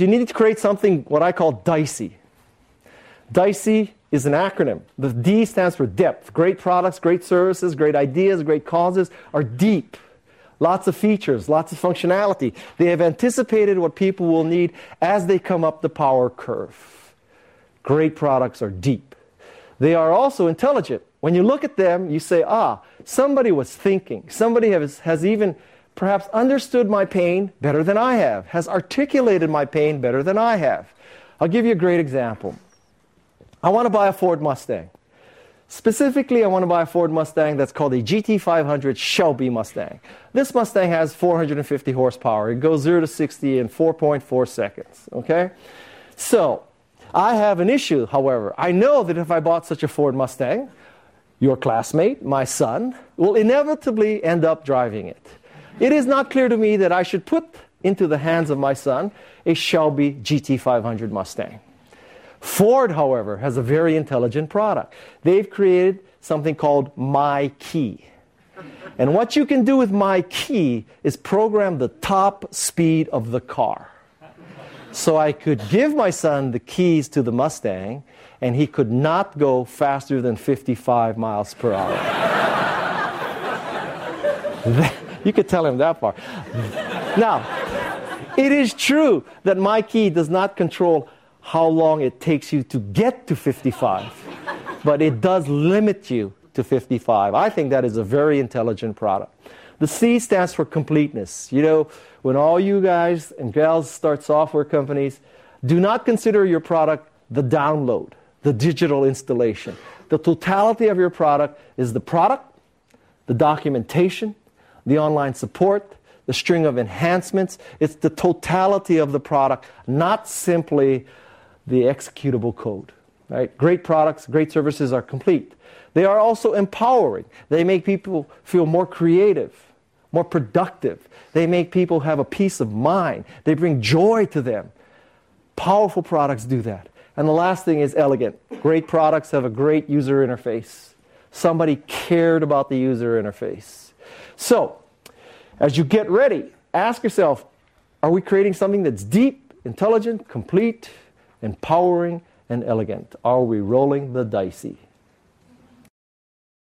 you need to create something what I call DICEE. DICEE is an acronym. The D stands for depth. Great products, great services, great ideas, great causes are deep. Lots of features, lots of functionality. They have anticipated what people will need as they come up the power curve. Great products are deep. They are also intelligent. When you look at them, you say, ah, somebody was thinking. Somebody has, has even perhaps understood my pain better than I have, has articulated my pain better than I have. I'll give you a great example. I want to buy a Ford Mustang. Specifically, I want to buy a Ford Mustang that's called a GT500 Shelby Mustang. This Mustang has 450 horsepower. It goes 0 to 60 in 4.4 seconds. Okay? So, I have an issue, however. I know that if I bought such a Ford Mustang, your classmate, my son, will inevitably end up driving it. It is not clear to me that I should put into the hands of my son a Shelby GT500 Mustang. Ford, however, has a very intelligent product. They've created something called MyKey. And what you can do with MyKey is program the top speed of the car. So I could give my son the keys to the Mustang, and he could not go faster than 55 miles per hour. you could tell him that part. Now, it is true that MyKey does not control how long it takes you to get to 55, but it does limit you to 55. I think that is a very intelligent product. The C stands for completeness. You know, when all you guys and gals start software companies, do not consider your product the download, the digital installation. The totality of your product is the product, the documentation, the online support, the string of enhancements. It's the totality of the product, not simply the executable code. Right? Great products, great services are complete. They are also empowering. They make people feel more creative, more productive. They make people have a peace of mind. They bring joy to them. Powerful products do that. And the last thing is elegant. Great products have a great user interface. Somebody cared about the user interface. So, as you get ready, ask yourself are we creating something that's deep, intelligent, complete, empowering, and elegant? Are we rolling the DICEE?